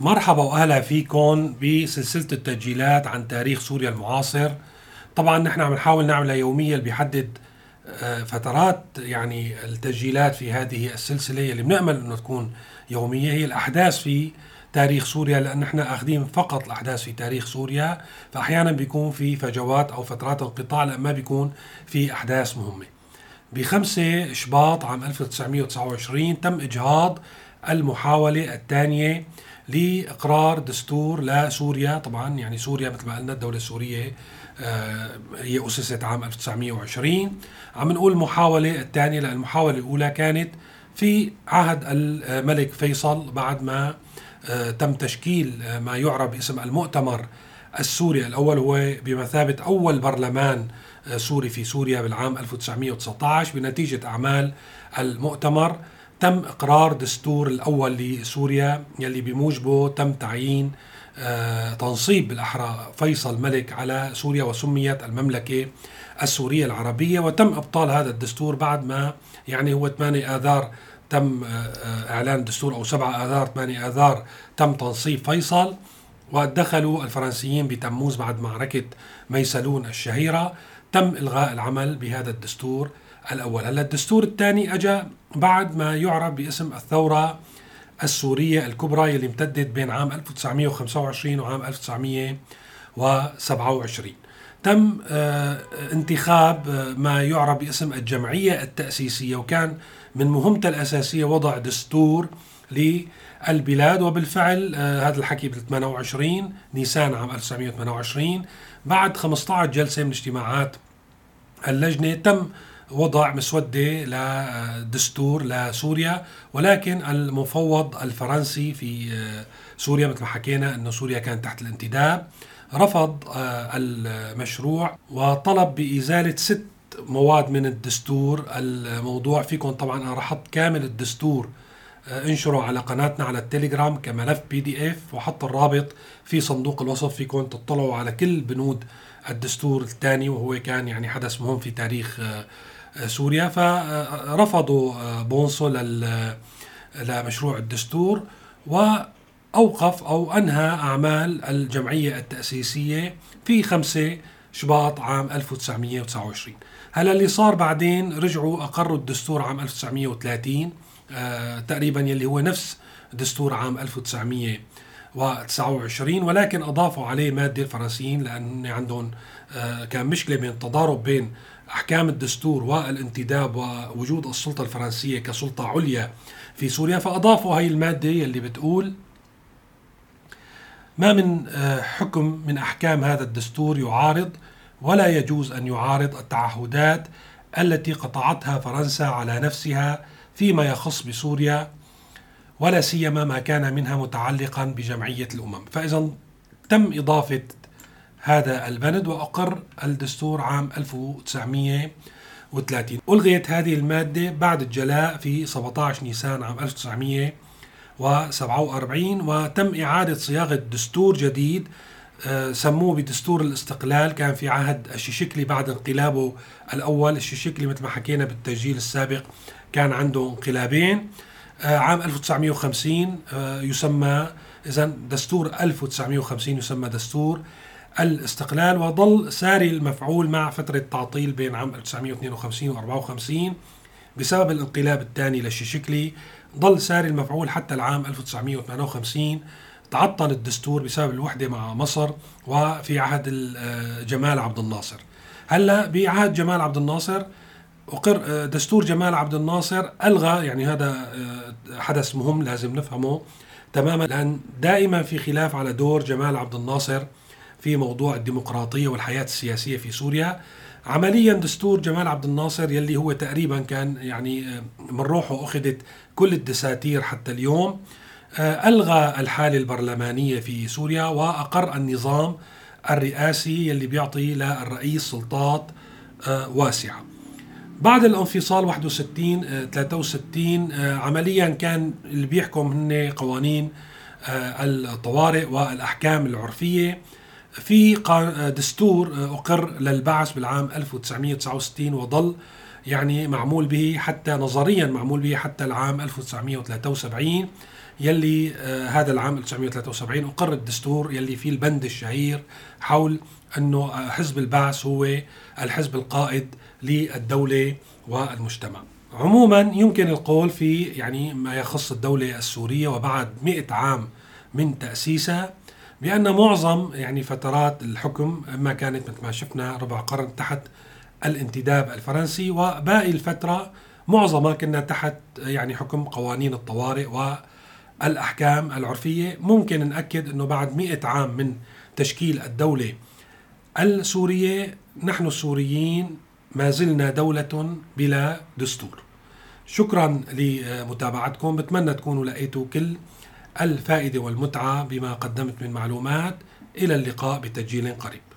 مرحبا واهلا فيكم بسلسلة التسجيلات عن تاريخ سوريا المعاصر. طبعا نحن عم نحاول نعملها يوميا اللي بيحدد آه، فترات يعني التسجيلات في هذه السلسلة اللي بنأمل إنه تكون يومية. هي الأحداث في تاريخ سوريا لأن إحنا أخذين فقط الأحداث في تاريخ سوريا فاحيانا بيكون في فجوات أو فترات انقطاع لما بيكون في أحداث مهمة. بخمسة شباط عام 1929 تم إجهاض المحاولة الثانية لإقرار دستور لسوريا. طبعا يعني سوريا مثل ما قلنا الدولة السورية آه، هي أسست عام 1920 عم نقول المحاولة الثانية لأن المحاولة الأولى كانت في عهد الملك فيصل بعد ما آه، تم تشكيل آه، ما يعرف باسم المؤتمر السوري. الأول هو بمثابة أول برلمان سوري في سوريا بالعام 1919 بنتيجة أعمال المؤتمر. تم إقرار دستور الأول لسوريا يلي بموجبه تم تعيين آه، تنصيب بالاحرى فيصل ملك على سوريا وسميت المملكة السورية العربية وتم إبطال هذا الدستور بعد ما يعني هو 8 آذار تم آه، آه، إعلان الدستور أو 7 آذار 8 آذار تم تنصيب فيصل ودخلوا الفرنسيين بتموز بعد معركة ميسلون الشهيرة. تم إلغاء العمل بهذا الدستور. الأول. هلا الدستور الثاني اجى بعد ما يعرف باسم الثورة السورية الكبرى يلي امتدت بين عام 1925 وعام 1927 تم آه، انتخاب آه، ما يعرف باسم الجمعية التأسيسية وكان من مهمتها الأساسية وضع دستور للبلاد. وبالفعل آه، هذا الحكي بال 28 نيسان عام 1928 بعد 15 جلسة من اجتماعات اللجنة تم وضع مسودة لدستور لسوريا ولكن المفوض الفرنسي في آه، سوريا مثل ما حكينا أن سوريا كانت تحت الانتداب. رفض آه، المشروع وطلب بإزالة ست مواد من الدستور. الموضوع فيكم طبعا أنا رح كامل الدستور آه، انشره على قناتنا على التليجرام كملف PDF وحط الرابط في صندوق الوصف. فيكم تطلعوا على كل بنود الدستور الثاني وهو كان يعني حدث مهم في تاريخ سوريا فرفضوا بونسو لمشروع الدستور وأوقف أو أنهى أعمال الجمعية التأسيسية في 5 شباط عام 1929 هلا اللي صار بعدين رجعوا أقروا الدستور عام 1930 آه تقريبا يلي هو نفس دستور عام 1929 ولكن أضافوا عليه مادة الفرنسيين لأن عندهم آه كان مشكلة بين التضارب بين أحكام الدستور والانتداب ووجود السلطة الفرنسية كسلطة عليا في سوريا فاضافوا هي المادة اللي بتقول ما من آه، حكم من أحكام هذا الدستور يعارض ولا يجوز أن يعارض التعهدات التي قطعتها فرنسا على نفسها فيما يخص بسوريا ولا سيما ما كان منها متعلقا بجمعية الأمم، فاذا تم إضافة هذا البند وأقر الدستور عام 1930 ألغيت هذه المادة بعد الجلاء في 17 نيسان عام 1947 وتم إعادة صياغة دستور جديد آه، سموه بدستور الاستقلال. كان في عهد الشيشكلي بعد انقلابه الأول. الشيشكلي مثل ما حكينا بالتسجيل السابق كان عنده انقلابين. آه، عام 1950 آه، يسمى إذا دستور 1950 يسمى دستور. الاستقلال وظل ساري المفعول مع فترة تعطيل بين عام 1952 و 54 بسبب الانقلاب الثاني للشيشكلي ظل ساري المفعول حتى العام 1958 تعطل الدستور بسبب الوحدة مع مصر وفي عهد جمال عبد الناصر. هلا بعهد جمال عبد الناصر أقر دستور جمال عبد الناصر ألغى يعني هذا آه، حدث مهم لازم نفهمه تماما لأن دائما في خلاف على دور جمال عبد الناصر في موضوع الديمقراطية والحياة السياسية في سوريا. عمليا دستور جمال عبد الناصر يلي هو تقريبا كان يعني آه، من روحه أخذت كل الدساتير حتى اليوم. آه، ألغى الحالة البرلمانية في سوريا وأقر النظام الرئاسي يلي بيعطي للرئيس سلطات آه، واسعة. بعد الانفصال 61 63 عمليا كان اللي بيحكم هن قوانين الطوارئ والأحكام العرفية. في دستور أقر للبعث بالعام 1969 وظل يعني معمول به حتى نظريا معمول به حتى العام 1973 يلي آه، هذا العام 1973 أقر الدستور يلي فيه البند الشهير حول أنه آه، حزب البعث هو الحزب القائد للدولة والمجتمع. عموما يمكن القول في يعني ما يخص الدولة السورية وبعد 100 عام من تأسيسها بأن معظم يعني فترات الحكم ما كانت مثل ما شفنا ربع قرن تحت الانتداب الفرنسي وباقي الفترة معظمها كنا تحت يعني حكم قوانين الطوارئ والأحكام العرفية. ممكن نأكد أنه بعد مئة عام من تشكيل الدولة السورية نحن السوريين ما زلنا دولة بلا دستور. شكرا لمتابعتكم بتمنى تكونوا لقيتوا كل الفائدة والمتعة بما قدمت من معلومات. إلى اللقاء بتسجيل قريب.